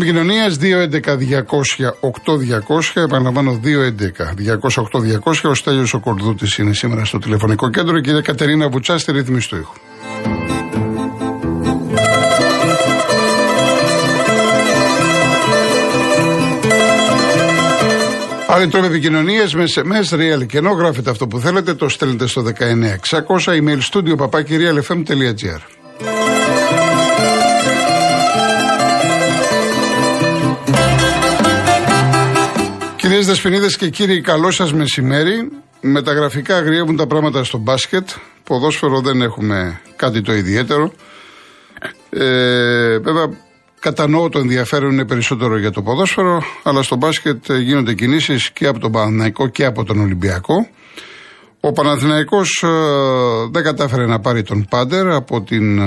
Επικοινωνίας 211-200-8200. Επαναλαμβάνω 211-200-8200. Ο Στέλιος ο Κορδούτης είναι σήμερα στο τηλεφωνικό κέντρο. Η κυρία Κατερίνα Βουτσάς στη ρύθμιση του ήχου. Άλλοι τρόποι επικοινωνίας με SMS, real και ενώ γράφετε αυτό που θέλετε, το στέλνετε στο 19600 email studio papakirialfm.gr. Κυρίες Δεσποινίδες και κύριοι, καλό σας μεσημέρι. Με τα γραφικά αγριεύουν τα πράγματα στο μπάσκετ. Ποδόσφαιρο δεν έχουμε κάτι το ιδιαίτερο. Ε, βέβαια, κατανοώ το ενδιαφέρον είναι περισσότερο για το ποδόσφαιρο, αλλά στο μπάσκετ γίνονται κινήσεις και από τον Παναθηναϊκό και από τον Ολυμπιακό. Ο Παναθηναϊκός ε, δεν κατάφερε να πάρει τον Πάντερ από την ε,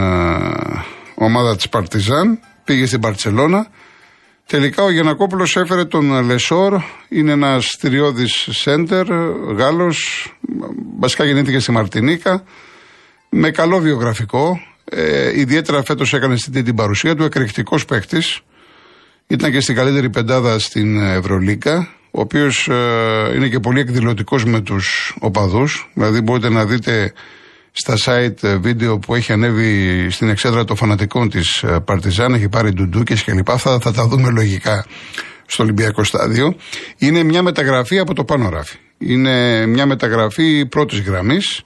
ομάδα της Παρτιζάν. Πήγε στην Παρτσελώνα. Τελικά ο Γιανακόπουλος έφερε τον Λεσόρ, είναι ένας στηριώδη σέντερ, Γάλλος, βασικά γεννήθηκε στη Μαρτινίκα, με καλό βιογραφικό, ε, ιδιαίτερα φέτος έκανε στην την παρουσία του, εκρηκτικός παίκτης. ήταν και στην καλύτερη πεντάδα στην Ευρωλίκα, ο οποίος ε, είναι και πολύ εκδηλωτικός με τους οπαδούς, δηλαδή μπορείτε να δείτε στα site ε, βίντεο που έχει ανέβει στην εξέδρα των φανατικών της ε, Παρτιζάν, έχει πάρει ντουντούκες κλπ. Θα, θα τα δούμε λογικά στο Ολυμπιακό Στάδιο. Είναι μια μεταγραφή από το πάνω ράφι. Είναι μια μεταγραφή πρώτης γραμμής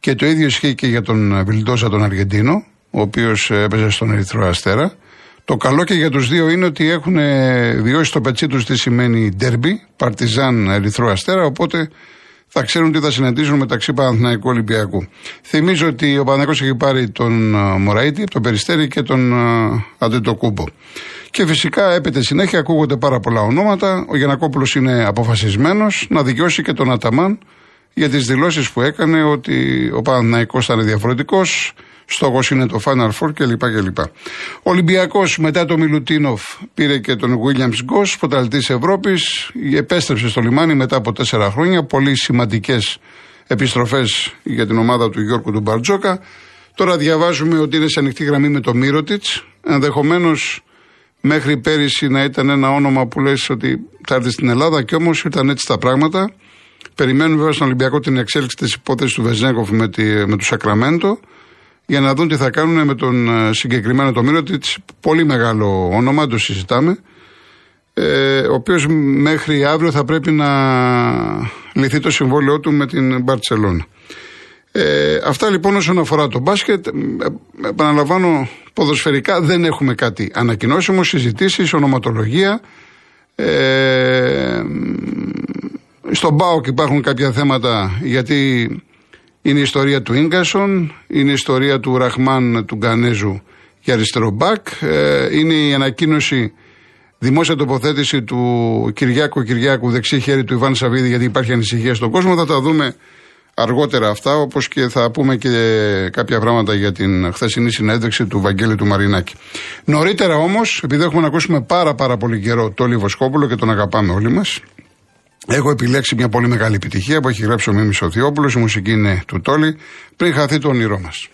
και το ίδιο ισχύει και για τον Βιλντόσα τον Αργεντίνο, ο οποίος ε, έπαιζε στον Ερυθρό Αστέρα. Το καλό και για τους δύο είναι ότι έχουν βιώσει στο πετσί τους τι σημαίνει ντέρμπι, Παρτιζάν Ερυθρό Αστέρα, οπότε θα ξέρουν τι θα συναντήσουν μεταξύ Παναθηναϊκού Ολυμπιακού. Θυμίζω ότι ο Παναθηναϊκός έχει πάρει τον uh, Μωραήτη, τον Περιστέρη και τον uh, Αντετοκούμπο. Και φυσικά έπειτα συνέχεια ακούγονται πάρα πολλά ονόματα. Ο Γιανακόπουλος είναι αποφασισμένος να δικαιώσει και τον Αταμάν για τις δηλώσεις που έκανε ότι ο Παναθηναϊκός ήταν διαφορετικός, Στόχο είναι το Final Four κλπ. κλπ. Ο Ολυμπιακός μετά το Μιλουτίνοφ πήρε και τον Williams Γκος, πρωταλτή Ευρώπης. Επέστρεψε στο λιμάνι μετά από τέσσερα χρόνια. Πολύ σημαντικές επιστροφές για την ομάδα του Γιώργου του Μπαρτζόκα. Τώρα διαβάζουμε ότι είναι σε ανοιχτή γραμμή με το Μύρωτιτς. Ενδεχομένως μέχρι πέρυσι να ήταν ένα όνομα που λες ότι θα έρθει στην Ελλάδα και όμως ήταν έτσι τα πράγματα. Περιμένουμε βέβαια στον Ολυμπιακό την εξέλιξη της υπόθεσης του Βεζέγκοφ με, τη, με του Σακραμέντο για να δουν τι θα κάνουν με τον ε, συγκεκριμένο το Μύρο. Πολύ μεγάλο όνομα, το συζητάμε. Ε, ο οποίος μέχρι αύριο θα πρέπει να λυθεί το συμβόλαιό του με την Μπαρτσελώνα. Ε, αυτά λοιπόν όσον αφορά το μπάσκετ. Ε, επαναλαμβάνω, ποδοσφαιρικά δεν έχουμε κάτι ανακοινώσιμο, συζητήσεις, ονοματολογία. Ε, στον ΠΑΟΚ υπάρχουν κάποια θέματα γιατί είναι η ιστορία του γκασον, είναι η ιστορία του Ραχμάν του Γκανέζου για αριστερό μπακ, ε, είναι η ανακοίνωση δημόσια τοποθέτηση του Κυριάκου Κυριάκου δεξί χέρι του Ιβάν Σαββίδη γιατί υπάρχει ανησυχία στον κόσμο. Θα τα δούμε αργότερα αυτά, όπως και θα πούμε και κάποια πράγματα για την χθεσινή συνέντευξη του Βαγγέλη του Μαρινάκη. Νωρίτερα όμως, επειδή έχουμε να ακούσουμε πάρα πάρα πολύ καιρό το Λιβοσκόπουλο και τον αγαπάμε όλοι μας, Έχω επιλέξει μια πολύ μεγάλη επιτυχία που έχει γράψει ο Μίμης Οθιόπουλος, η μουσική είναι του Τόλι, πριν χαθεί το όνειρό μας.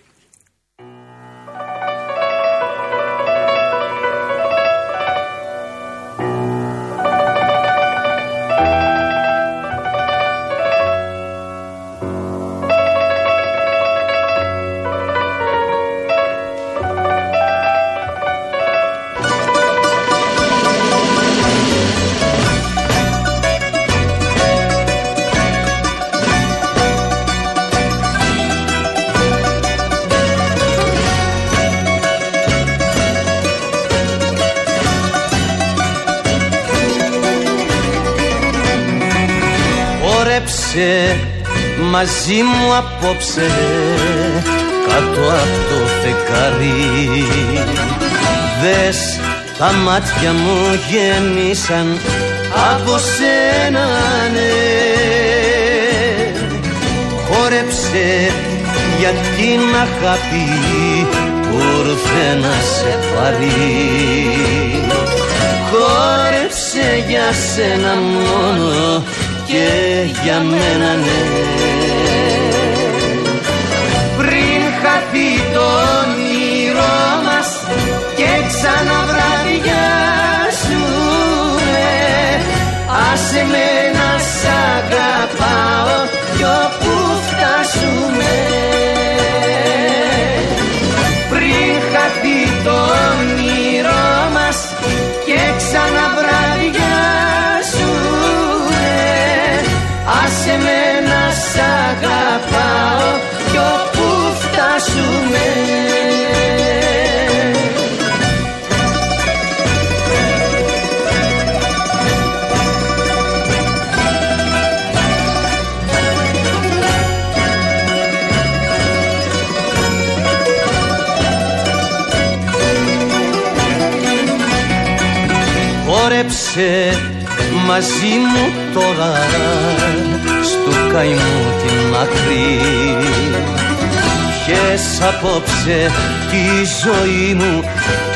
Μαζί μου απόψε κάτω από το φεκάρι Δες τα μάτια μου γέμισαν από σένα ναι. Χόρεψε για την αγάπη που ήρθε να σε πάρει. Χόρεψε για σένα μόνο και για μένα ναι Πριν χαθεί το όνειρό μας και ξαναβραδιάσουμε. Άσε με να σ' αγαπάω κι όπου μαζί μου τώρα στο καημό την μακρύ. Πιες απόψε τη ζωή μου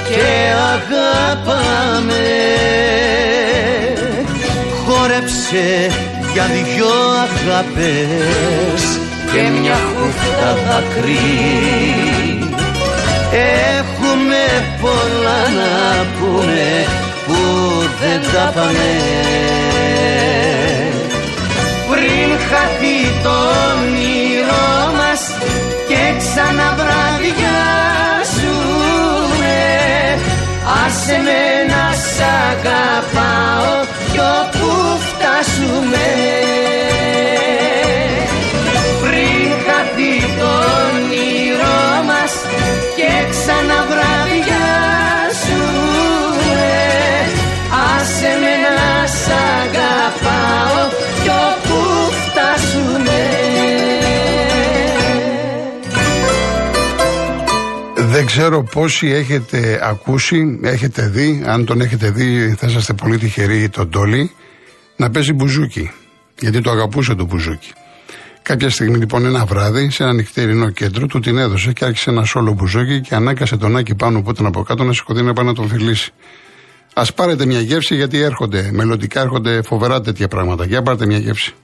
και αγάπαμε. Χόρεψε για δυο αγάπες και μια χούφτα δάκρυ. Έχουμε πολλά να πούμε που δεν τα πάμε Πριν χαθεί το όνειρό μας και ξαναβραδιάσουμε ξέρω πόσοι έχετε ακούσει, έχετε δει, αν τον έχετε δει θα είσαστε πολύ τυχεροί τον Τόλι, να παίζει μπουζούκι. Γιατί το αγαπούσε το μπουζούκι. Κάποια στιγμή λοιπόν ένα βράδυ σε ένα νυχτερινό κέντρο του την έδωσε και άρχισε ένα σόλο μπουζούκι και ανάγκασε τον Άκη πάνω από τον από κάτω να σηκωθεί να πάει να τον φιλήσει. Α πάρετε μια γεύση γιατί έρχονται, μελλοντικά έρχονται φοβερά τέτοια πράγματα. Για πάρτε μια γεύση.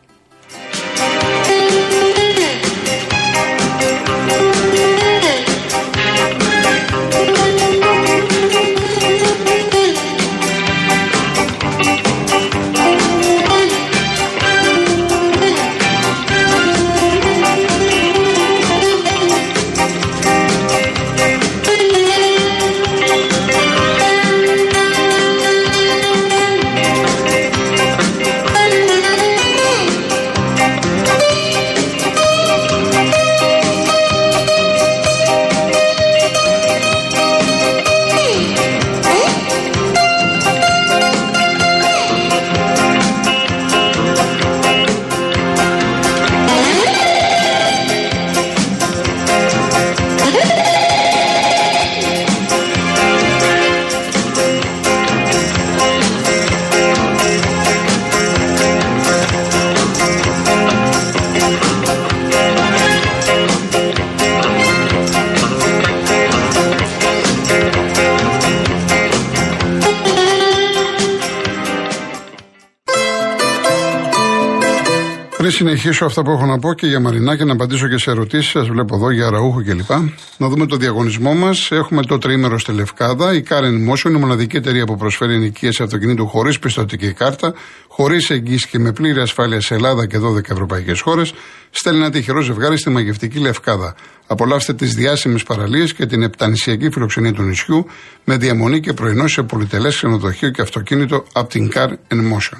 Συνεχίσω αυτά που έχω να πω και για Μαρινά και να απαντήσω και σε ερωτήσεις, σας βλέπω εδώ για Ραούχο κλπ. Να δούμε το διαγωνισμό μας. Έχουμε το τρίμερο στη Λευκάδα. Η Karen Motion είναι η μοναδική εταιρεία που προσφέρει ενοικίαση αυτοκινήτου χωρίς πιστοτική κάρτα, χωρίς εγγύηση και με πλήρη ασφάλεια σε Ελλάδα και 12 ευρωπαϊκές χώρες. Στέλνει ένα τυχερό ζευγάρι στη μαγευτική Λευκάδα. Απολαύστε τις διάσημες παραλίες και την επτανησιακή φιλοξενία του νησιού με διαμονή και πρωινό σε πολυτελές ξενοδοχείο και αυτοκίνητο από την Car Motion.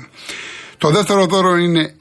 Το δεύτερο δώρο είναι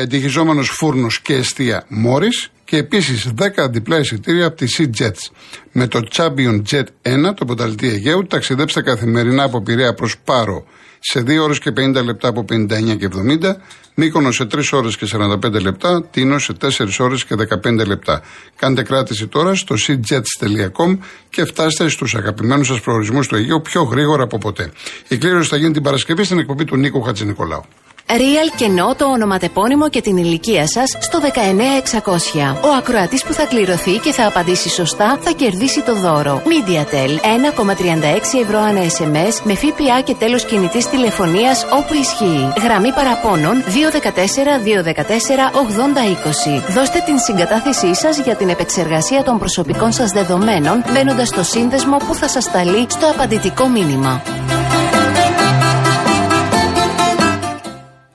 εντυχιζόμενο φούρνος και αιστεία Μόρι Και επίσης 10 διπλά εισιτήρια από τη Sea Jets. Με το Champion Jet 1, το πονταλτή Αιγαίου, ταξιδέψτε καθημερινά από Πειραιά προς Πάρο σε 2 ώρες και 50 λεπτά από 59 και 70, Μύκονο σε 3 ώρες και 45 λεπτά, Τίνο σε 4 ώρες και 15 λεπτά. Κάντε κράτηση τώρα στο seajets.com και φτάστε στους αγαπημένους σας προορισμούς του Αιγαίου πιο γρήγορα από ποτέ. Η κλήρωση θα γίνει την Παρασκευή στην εκπομπή του Νίκο Χατζηνικολάου. Real κενό το ονοματεπώνυμο και την ηλικία σας στο 19600. Ο ακροατής που θα κληρωθεί και θα απαντήσει σωστά θα κερδίσει το δώρο. MediaTel 1,36 ευρώ ανά SMS με ΦΠΑ και τέλος κινητής τηλεφωνίας όπου ισχύει. Γραμμή παραπώνων 214-214-8020. Δώστε την συγκατάθεσή σας για την επεξεργασία των προσωπικών σας δεδομένων μπαίνοντας στο σύνδεσμο που θα σας σταλεί στο απαντητικό μήνυμα.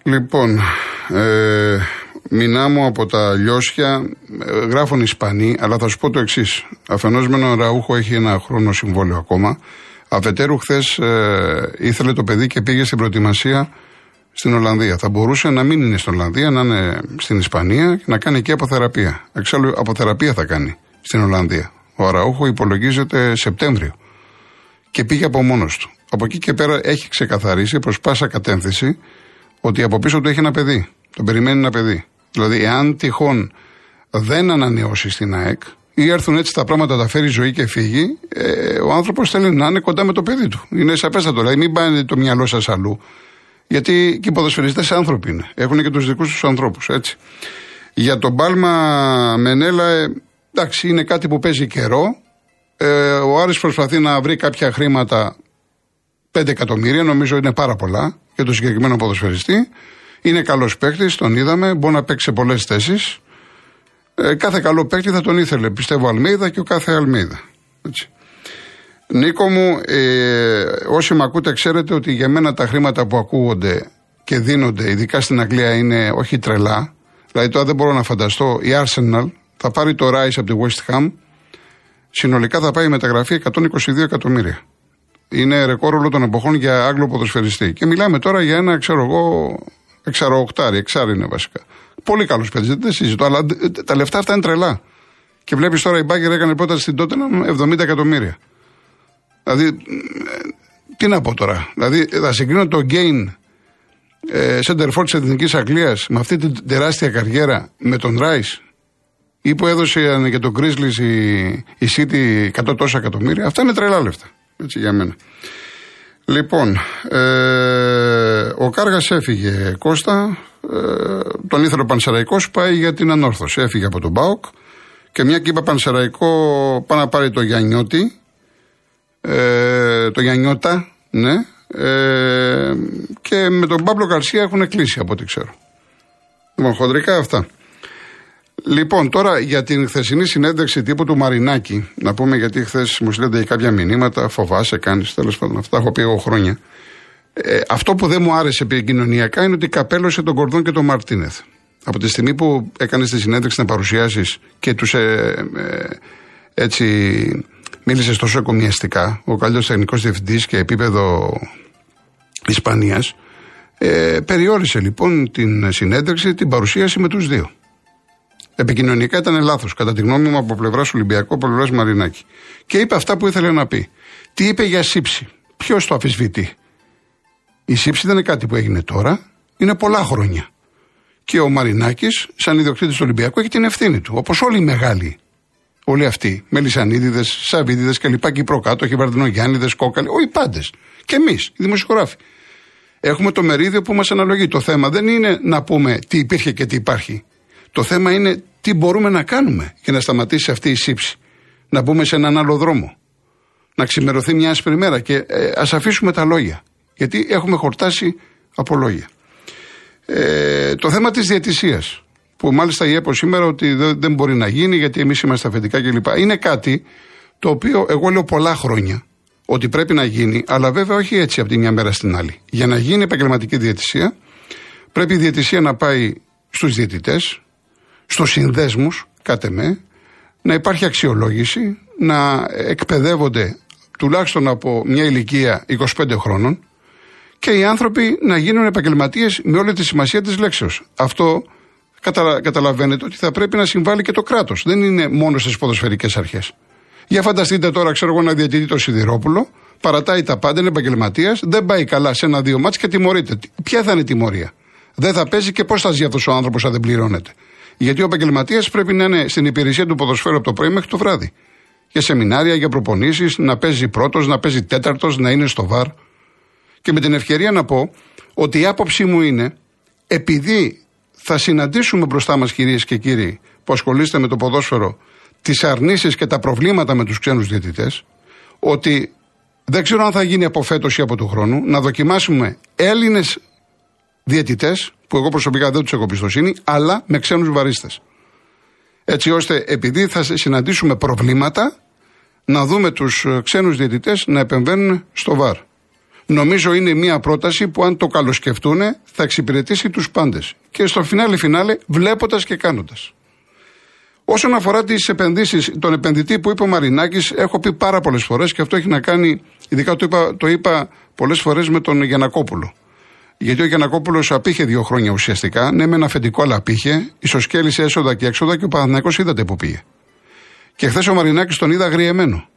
Λοιπόν, ε, μηνά μου από τα λιώσια ε, γράφουν Ισπανοί, αλλά θα σου πω το εξής. Αφενός με έναν Ραούχο έχει ένα χρόνο συμβόλαιο ακόμα. Αφετέρου, χθες ε, ήθελε το παιδί και πήγε στην προετοιμασία στην Ολλανδία. Θα μπορούσε να μην είναι στην Ολλανδία, να είναι στην Ισπανία και να κάνει εκεί αποθεραπεία. Εξάλλου, αποθεραπεία θα κάνει στην Ολλανδία. Ο Αραούχο υπολογίζεται Σεπτέμβριο. Και πήγε από μόνος του. Από εκεί και πέρα έχει ξεκαθαρίσει προς πάσα κατεύθυνση ότι από πίσω του έχει ένα παιδί. Τον περιμένει ένα παιδί. Δηλαδή, εάν τυχόν δεν ανανεώσει στην ΑΕΚ ή έρθουν έτσι τα πράγματα, τα φέρει ζωή και φύγει, ε, ο άνθρωπος θέλει να είναι κοντά με το παιδί του. Είναι σαφέστατο. Δηλαδή, μην πάει το μυαλό σας αλλού. Γιατί και οι ποδοσφαιριστές άνθρωποι είναι. Έχουν και τους δικούς τους ανθρώπους, έτσι. Για τον Πάλμα Μενέλα, ε, εντάξει, είναι κάτι που παίζει καιρό. Ε, ο Άρης προσπαθεί να βρει κάποια χρήματα 5 εκατομμύρια, νομίζω είναι πάρα πολλά για τον συγκεκριμένο ποδοσφαιριστή. Είναι καλός παίκτης, τον είδαμε, μπορεί να παίξει σε πολλές θέσεις. Ε, κάθε καλό παίκτη θα τον ήθελε, πιστεύω, Αλμίδα και ο κάθε Αλμίδα. Έτσι. Νίκο μου, ε, όσοι με ακούτε, ξέρετε ότι για μένα τα χρήματα που ακούγονται και δίνονται, ειδικά στην Αγγλία, είναι όχι τρελά. Δηλαδή τώρα δεν μπορώ να φανταστώ, η Arsenal θα πάρει το Rice από τη West Ham, συνολικά θα πάει η μεταγραφή 122 εκατομμύρια είναι ρεκόρ όλων των εποχών για Άγγλο ποδοσφαιριστή. Και μιλάμε τώρα για ένα, ξέρω εγώ, εξαροοκτάρι, εξάρι είναι βασικά. Πολύ καλός παιδί, δεν το συζητώ, αλλά τα λεφτά αυτά είναι τρελά. Και βλέπεις τώρα η Μπάγκερ έκανε πρόταση στην τότε 70 εκατομμύρια. Δηλαδή, τι να πω τώρα. Δηλαδή, θα συγκρίνω το gain ε, center της Εθνικής Αγγλίας με αυτή την τεράστια καριέρα με τον Ράι ή που έδωσε για τον Κρίσλι η, η City 100 τόσα εκατομμύρια. Αυτά είναι τρελά λεφτά. Έτσι για μένα. Λοιπόν, ε, ο Κάργας έφυγε Κώστα, ε, τον ήθελε ο Πανσεραϊκός, πάει για την ανόρθωση. Έφυγε από τον Μπάουκ και μια και είπα Πανσεραϊκό πάει να πάρει το Γιαννιώτη, ε, το Γιαννιώτα, ναι, ε, και με τον Παύλο Καρσία έχουν κλείσει από ό,τι ξέρω. Λοιπόν, χοντρικά αυτά. Λοιπόν, τώρα για την χθεσινή συνέντευξη τύπου του Μαρινάκη, να πούμε γιατί χθες μου στείλετε κάποια μηνύματα, φοβάσαι, κάνεις τέλος πάντων. Αυτά έχω πει εγώ χρόνια. Ε, αυτό που δεν μου άρεσε επικοινωνιακά είναι ότι καπέλωσε τον Κορδόν και τον Μαρτίνεθ. Από τη στιγμή που έκανες τη συνέντευξη να παρουσιάσεις και τους ε, ε, έτσι μίλησες τόσο εκομιαστικά, ο καλύτερος τεχνικός διευθυντής και επίπεδο Ισπανίας, ε, περιόρισε λοιπόν την συνέντευξη, την παρουσίαση με τους δύο. Επικοινωνικά ήταν λάθος, κατά τη γνώμη μου, από πλευράς Ολυμπιακού, από πλευράς Μαρινάκη. Και είπε αυτά που ήθελε να πει. Τι είπε για σύψη. Ποιος το αφισβητεί. Η σύψη δεν είναι κάτι που έγινε τώρα, είναι πολλά χρόνια. Και ο Μαρινάκης, σαν ιδιοκτήτης του Ολυμπιακού, έχει την ευθύνη του. Όπως όλοι οι μεγάλοι. Όλοι αυτοί. Μελισανίδιδε, Σαββίδιδε κλπ. Κυπροκάτοχοι, Βαρδινογιάννηδε, Κόκαλοι. Όχι πάντες. Και εμείς, οι δημοσιογράφοι. Έχουμε το μερίδιο που μας αναλογεί. Το θέμα δεν είναι να πούμε τι υπήρχε και τι υπάρχει. Το θέμα είναι τι μπορούμε να κάνουμε για να σταματήσει αυτή η σύψη. Να μπούμε σε έναν άλλο δρόμο. Να ξημερωθεί μια άσπρη μέρα και ε, ας αφήσουμε τα λόγια. Γιατί έχουμε χορτάσει από λόγια. Ε, το θέμα της διαιτησίας που μάλιστα η ΕΠΟ σήμερα ότι δεν, μπορεί να γίνει γιατί εμείς είμαστε αφεντικά κλπ. Είναι κάτι το οποίο εγώ λέω πολλά χρόνια ότι πρέπει να γίνει, αλλά βέβαια όχι έτσι από τη μια μέρα στην άλλη. Για να γίνει επαγγελματική διαιτησία, πρέπει η διαιτησία να πάει στους διαιτητές, στους συνδέσμους, κάτε με, να υπάρχει αξιολόγηση, να εκπαιδεύονται τουλάχιστον από μια ηλικία 25 χρόνων και οι άνθρωποι να γίνουν επαγγελματίες με όλη τη σημασία της λέξεως. Αυτό Κατα, καταλαβαίνετε ότι θα πρέπει να συμβάλλει και το κράτος. Δεν είναι μόνο στις ποδοσφαιρικές αρχές. Για φανταστείτε τώρα, ξέρω εγώ, να διατηρεί το Σιδηρόπουλο, παρατάει τα πάντα, είναι επαγγελματίας, δεν πάει καλά σε ένα-δύο μάτς και τιμωρείται. Ποια θα είναι η τιμωρία; Δεν θα παίζει και πώς θα ζει αυτός ο άνθρωπος αν δεν πληρώνεται; Γιατί ο επαγγελματίας πρέπει να είναι στην υπηρεσία του ποδοσφαίρου από το πρωί μέχρι το βράδυ. Για σεμινάρια, για προπονήσεις, να παίζει πρώτος, να παίζει τέταρτος, να είναι στο βαρ. Και με την ευκαιρία να πω ότι η άποψή μου είναι, επειδή θα συναντήσουμε μπροστά μας, κυρίες και κύριοι, που ασχολείστε με το ποδόσφαιρο, τις αρνήσεις και τα προβλήματα με τους ξένους διαιτητές, ότι δεν ξέρω αν θα γίνει από φέτος ή από του χρόνου, να δοκιμάσουμε Έλληνες διαιτητές, που εγώ προσωπικά δεν τους έχω πιστοσύνη, αλλά με ξένους βαρίστες. Έτσι ώστε επειδή θα συναντήσουμε προβλήματα, να δούμε τους ξένους διαιτητές να επεμβαίνουν στο βαρ. Νομίζω είναι μια πρόταση που αν το καλοσκεφτούν θα εξυπηρετήσει τους πάντες. Και στο φινάλε φινάλε βλέποντας και κάνοντας. Όσον αφορά τις επενδύσεις, τον επενδυτή που είπε ο Μαρινάκης, έχω πει πάρα πολλές φορές και αυτό έχει να κάνει, ειδικά το είπα, το είπα πολλές φορές με τον Γιανακόπουλο. Γιατί ο Γιανακόπουλος απήχε δύο χρόνια ουσιαστικά. Ναι, με ένα αφεντικό, αλλά απήχε. Ισοσκέλησε έσοδα και έξοδα και ο Παναθηναϊκός είδατε που πήγε. Και χθες ο Μαρινάκης τον είδα αγριεμένο.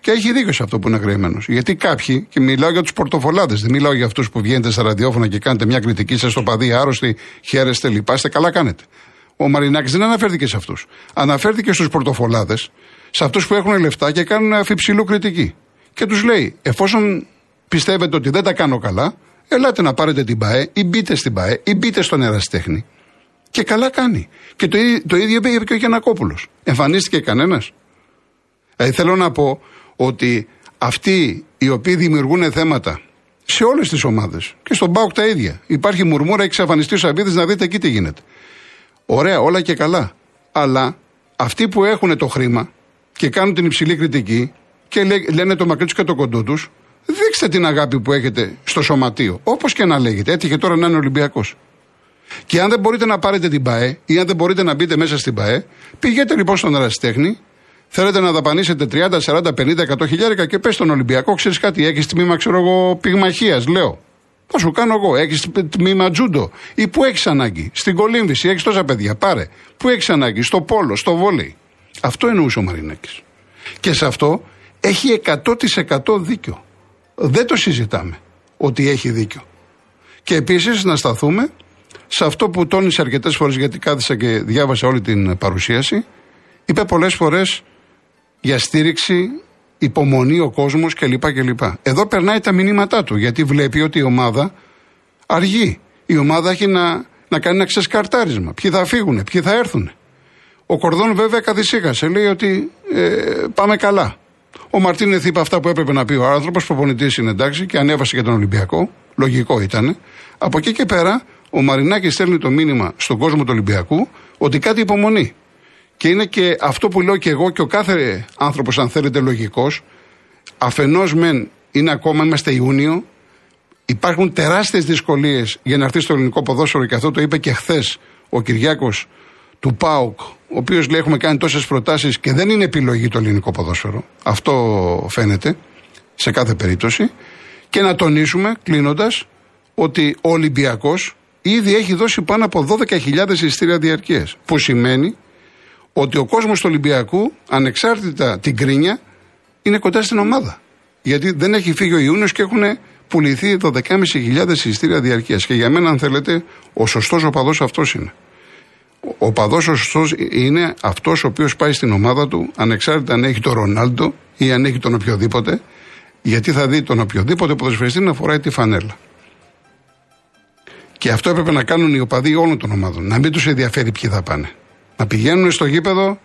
Και έχει δίκιο σε αυτό που είναι αγριεμένος. Γιατί κάποιοι, και μιλάω για τους πορτοφολάδες, δεν μιλάω για αυτούς που βγαίνετε στα ραδιόφωνα και κάνετε μια κριτική, σα στο παδί, άρρωστοι, χαίρεστε, λυπάστε, καλά κάνετε. Ο Μαρινάκης δεν αναφέρθηκε σε αυτούς. Αναφέρθηκε στους πορτοφολάδες, σε αυτούς που έχουν λεφτά και κάνουν αφιψηλού κριτική. Και τους λέει, εφόσον πιστεύετε ότι δεν τα κάνω καλά, ελάτε να πάρετε την ΠαΕ ή μπείτε στην ΠαΕ ή μπείτε στον Εραστέχνη. Και καλά κάνει. Και το, το ίδιο είπε και ο Γιανακόπουλο. Εμφανίστηκε κανένας. Δηλαδή θέλω να πω ότι αυτοί οι οποίοι δημιουργούν θέματα σε όλες τις ομάδες και στον Πάοκ τα ίδια. Υπάρχει μουρμούρα, έχει εξαφανιστεί ο Σαββίδης να δείτε εκεί τι γίνεται. Ωραία, όλα και καλά. Αλλά αυτοί που έχουν το χρήμα και κάνουν την υψηλή κριτική και λένε το μακρύς του και το κοντό τους, δείξτε την αγάπη που έχετε στο σωματείο. Όπως και να λέγεται. Έτυχε τώρα να είναι Ολυμπιακός. Και αν δεν μπορείτε να πάρετε την ΠαΕ ή αν δεν μπορείτε να μπείτε μέσα στην ΠαΕ, πηγαίνετε λοιπόν στον Ερασιτέχνη, θέλετε να δαπανίσετε 30, 40, 50, 100 χιλιάρικα και πες στον Ολυμπιακό, ξέρεις κάτι, έχεις τμήμα, ξέρω εγώ, πυγμαχίας, λέω. Θα σου κάνω εγώ. Έχεις τμήμα τζούντο. Ή που έχεις ανάγκη; Στην κολύμβηση έχεις τόσα παιδιά. Πάρε. Που έχεις ανάγκη; Στο πόλο, στο βόλεϊ. Αυτό εννοούσε ο Μαρινάκη. Και σε αυτό έχει 100% δίκιο. Δεν το συζητάμε ότι έχει δίκιο. Και επίσης να σταθούμε σε αυτό που τόνισε αρκετές φορές γιατί κάθισα και διάβασα όλη την παρουσίαση. Είπε πολλές φορές για στήριξη υπομονή ο κόσμος κλπ. κλπ. Εδώ περνάει τα μηνύματά του γιατί βλέπει ότι η ομάδα αργεί. Η ομάδα έχει να, να κάνει ένα ξεσκαρτάρισμα. Ποιοι θα φύγουν, ποιοι θα έρθουν. Ο Κορδόν βέβαια καθησύχασε. Λέει ότι ε, πάμε καλά. Ο Μαρτίνεθ είπε αυτά που έπρεπε να πει ο άνθρωπος. Προπονητής είναι εντάξει και ανέβασε για τον Ολυμπιακό. Λογικό ήταν. Από εκεί και πέρα ο Μαρινάκης στέλνει το μήνυμα στον κόσμο του Ολυμπιακού ότι κάτι υπομονή. Και είναι και αυτό που λέω και εγώ και ο κάθε άνθρωπος, αν θέλετε, λογικός. Αφενός μεν είναι ακόμα, είμαστε Ιούνιο, υπάρχουν τεράστιες δυσκολίες για να έρθει στο ελληνικό ποδόσφαιρο και αυτό το είπε και χθες ο Κυριάκος του ΠΑΟΚ, ο οποίος λέει: Έχουμε κάνει τόσες προτάσεις και δεν είναι επιλογή το ελληνικό ποδόσφαιρο. Αυτό φαίνεται σε κάθε περίπτωση. Και να τονίσουμε, κλείνοντας, ότι ο Ολυμπιακός ήδη έχει δώσει πάνω από 12.000 εισιτήρια διαρκείας. Που σημαίνει ότι ο κόσμος του Ολυμπιακού, ανεξάρτητα την κρίνια, είναι κοντά στην ομάδα. Γιατί δεν έχει φύγει ο Ιούνιος και έχουν πουληθεί 12.500 εισιτήρια διαρκείας. Και για μένα, αν θέλετε, ο σωστός οπαδός αυτός είναι. Ο παδός ο σωστός είναι αυτός ο οποίος πάει στην ομάδα του, ανεξάρτητα αν έχει τον Ρονάλντο ή αν έχει τον οποιοδήποτε, γιατί θα δει τον οποιοδήποτε ποδοσφαιριστή να φοράει τη φανέλα. Και αυτό έπρεπε να κάνουν οι οπαδοί όλων των ομάδων. Να μην τους ενδιαφέρει ποιοι θα πάνε. Να πηγαίνουν στο γήπεδο,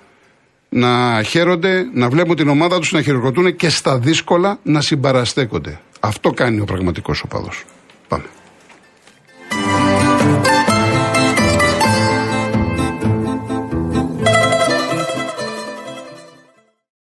να χαίρονται, να βλέπουν την ομάδα τους να χειροκροτούν και στα δύσκολα να συμπαραστέκονται. Αυτό κάνει ο πραγματικός οπαδό. Πάμε.